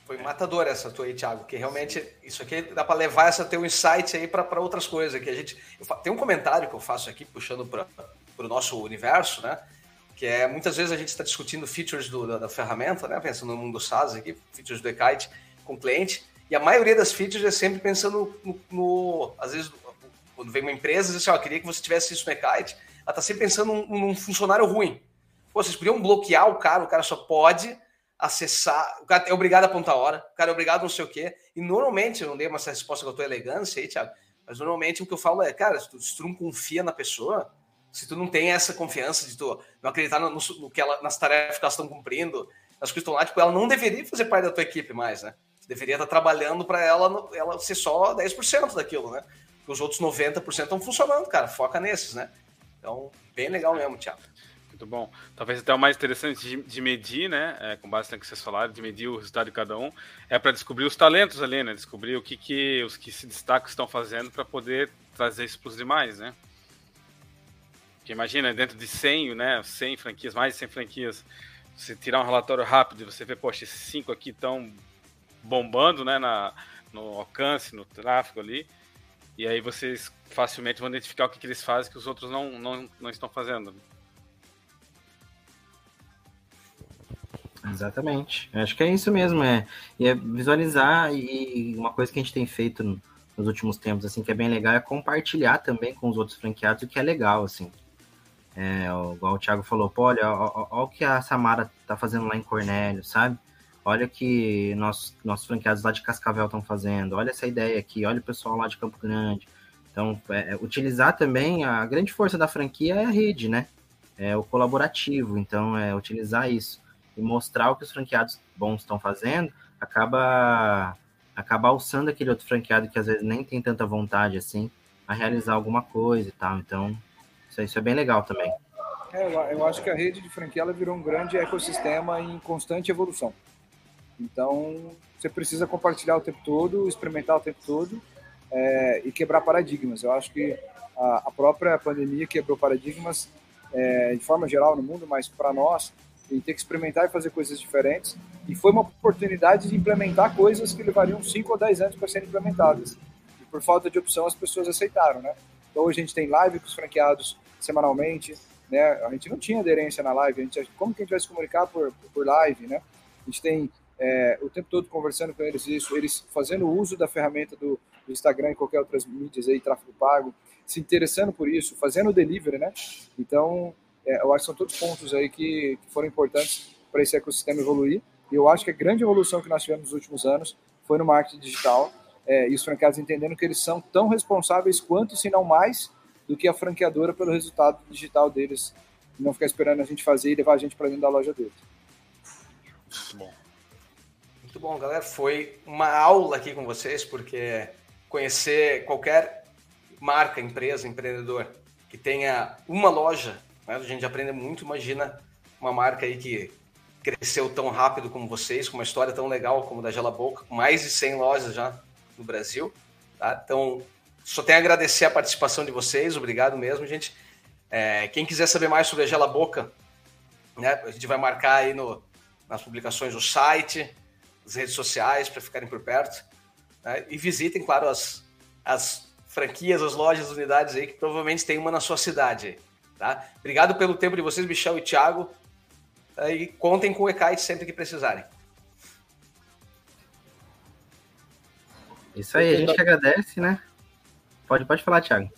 Foi matador essa tua aí, Thiago, que realmente isso aqui dá para levar essa teu insight aí para outras coisas. Que a gente tem um comentário que eu faço aqui puxando para o nosso universo, né? Que é muitas vezes a gente está discutindo features do, da, da, ferramenta, né? Pensando no mundo SaaS aqui, features do Ekite com o cliente, e a maioria das features é sempre pensando no, no às vezes quando vem uma empresa diz assim, ó, oh, queria que você tivesse isso no Ekite, ela está sempre pensando num, num funcionário ruim. Pô, vocês podiam bloquear o cara, o cara só pode acessar. O cara é obrigado a apontar a hora, o cara é obrigado não sei o quê. E normalmente, eu não dei uma resposta com a tua elegância aí, Thiago, mas normalmente o que eu falo é, cara, se tu, se tu não confia na pessoa, se tu não tem essa confiança de tu não acreditar no, no que ela, nas tarefas que elas estão cumprindo, as coisas estão lá, tipo, ela não deveria fazer parte da tua equipe mais, né? Tu deveria estar trabalhando para ela, ela ser só 10% daquilo, né? Porque os outros 90% estão funcionando, cara. Foca nesses, né? Então, bem legal mesmo, Thiago. Muito bom. Talvez até o mais interessante de, de medir, né? É, com base no que vocês falaram, de medir o resultado de cada um, é para descobrir os talentos ali, né? Descobrir o que, que os que se destacam estão fazendo para poder trazer isso para os demais, né? Porque imagina, dentro de 100, né? 100 franquias, mais de 100 franquias, você tirar um relatório rápido e você vê, poxa, esses cinco aqui estão bombando, né? Na, no alcance, no tráfego ali. E aí vocês facilmente vão identificar o que, que eles fazem que os outros não, não, não estão fazendo. Exatamente. Acho que é isso mesmo, é. É visualizar e uma coisa que a gente tem feito nos últimos tempos, assim, que é bem legal, é compartilhar também com os outros franqueados o que é legal, assim. É, igual o Thiago falou, pô, olha, olha, o que a Samara tá fazendo lá em Cornélio, sabe? Olha que nossos, nossos franqueados lá de Cascavel estão fazendo, olha essa ideia aqui, olha o pessoal lá de Campo Grande. Então, é, é, utilizar também a grande força da franquia é a rede, né? É o colaborativo, então é utilizar isso e mostrar o que os franqueados bons estão fazendo, acaba acaba alçando aquele outro franqueado que às vezes nem tem tanta vontade assim a realizar alguma coisa e tal. Então, isso, isso é bem legal também. É, eu acho que a rede de franquia ela virou um grande ecossistema em constante evolução. Então, você precisa compartilhar o tempo todo, experimentar o tempo todo é, e quebrar paradigmas. Eu acho que a, a própria pandemia quebrou paradigmas é, de forma geral no mundo, mas para nós e ter que experimentar e fazer coisas diferentes. E foi uma oportunidade de implementar coisas que levariam 5 ou 10 anos para serem implementadas. E por falta de opção, as pessoas aceitaram, né? Então, hoje a gente tem live com os franqueados semanalmente, né? A gente não tinha aderência na live, a gente, como que a gente vai se comunicar por, por live, né? A gente tem é, o tempo todo conversando com eles isso, eles fazendo uso da ferramenta do, do Instagram e qualquer outras mídias aí, tráfego pago, se interessando por isso, fazendo o delivery, né? Então, eu acho que são todos pontos aí que, que foram importantes para esse ecossistema evoluir. E eu acho que a grande evolução que nós tivemos nos últimos anos foi no marketing digital é, e os franqueados entendendo que eles são tão responsáveis quanto, se não mais, do que a franqueadora pelo resultado digital deles, não ficar esperando a gente fazer e levar a gente para dentro da loja deles. Muito bom. Muito bom, galera. Foi uma aula aqui com vocês, porque conhecer qualquer marca, empresa, empreendedor que tenha uma loja, né? a gente aprende muito. Imagina uma marca aí que cresceu tão rápido como vocês, com uma história tão legal como da Gela Boca, com mais de 100 lojas já no Brasil. Tá? Então, só tenho a agradecer a participação de vocês, obrigado mesmo, gente. É, quem quiser saber mais sobre a Gela Boca, né, a gente vai marcar aí no, nas publicações o site, as redes sociais para ficarem por perto. Né, e visitem, claro, as, as franquias, as lojas, as unidades aí, que provavelmente tem uma na sua cidade. Tá? Obrigado pelo tempo de vocês, Michel e Thiago. Tá? E contem com o ECAIT sempre que precisarem. Isso aí, a gente que agradece, né? Pode, pode falar, Thiago.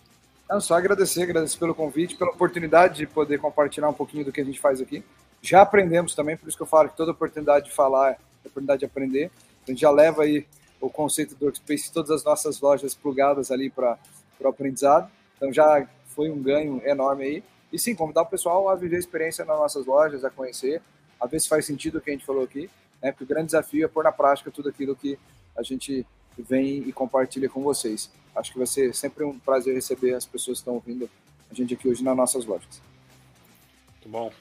Não, só agradecer, agradecer pelo convite, pela oportunidade de poder compartilhar um pouquinho do que a gente faz aqui. Já aprendemos também, por isso que eu falo que toda oportunidade de falar é oportunidade de aprender. A gente já leva aí o conceito do Workspace, todas as nossas lojas plugadas ali para o aprendizado. Então já foi um ganho enorme aí. E sim, convidar o pessoal a viver a experiência nas nossas lojas, a conhecer, a ver se faz sentido o que a gente falou aqui. Né? Porque o grande desafio é pôr na prática tudo aquilo que a gente vem e compartilha com vocês. Acho que vai ser sempre um prazer receber as pessoas que estão ouvindo a gente aqui hoje nas nossas lojas. Muito bom.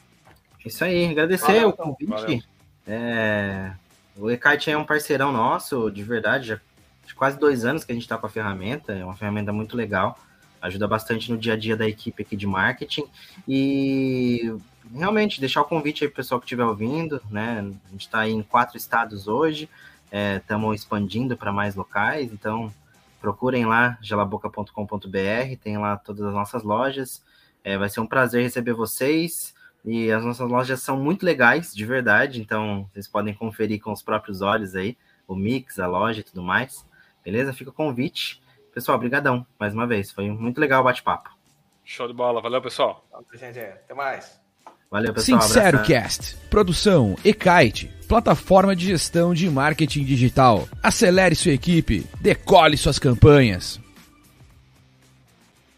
Isso aí, agradecer Valeu, o convite. É, o Ecart é um parceirão nosso, de verdade, já de quase dois anos que a gente está com a ferramenta, é uma ferramenta muito legal, ajuda bastante no dia a dia da equipe aqui de marketing e realmente deixar o convite aí para o pessoal que estiver ouvindo, né? A gente está em quatro estados hoje, estamos é, expandindo para mais locais, então procurem lá gelaboca.com.br, tem lá todas as nossas lojas. É, vai ser um prazer receber vocês. E as nossas lojas são muito legais, de verdade, então vocês podem conferir com os próprios olhos aí, o mix, a loja e tudo mais. Beleza? Fica o convite. Pessoal, brigadão mais uma vez. Foi muito legal o bate-papo. Show de bola. Valeu, pessoal. Gente. Até mais. Valeu, pessoal. Sincero abraço. Cast. Produção Ekite. Plataforma de gestão de marketing digital. Acelere sua equipe. Decole suas campanhas.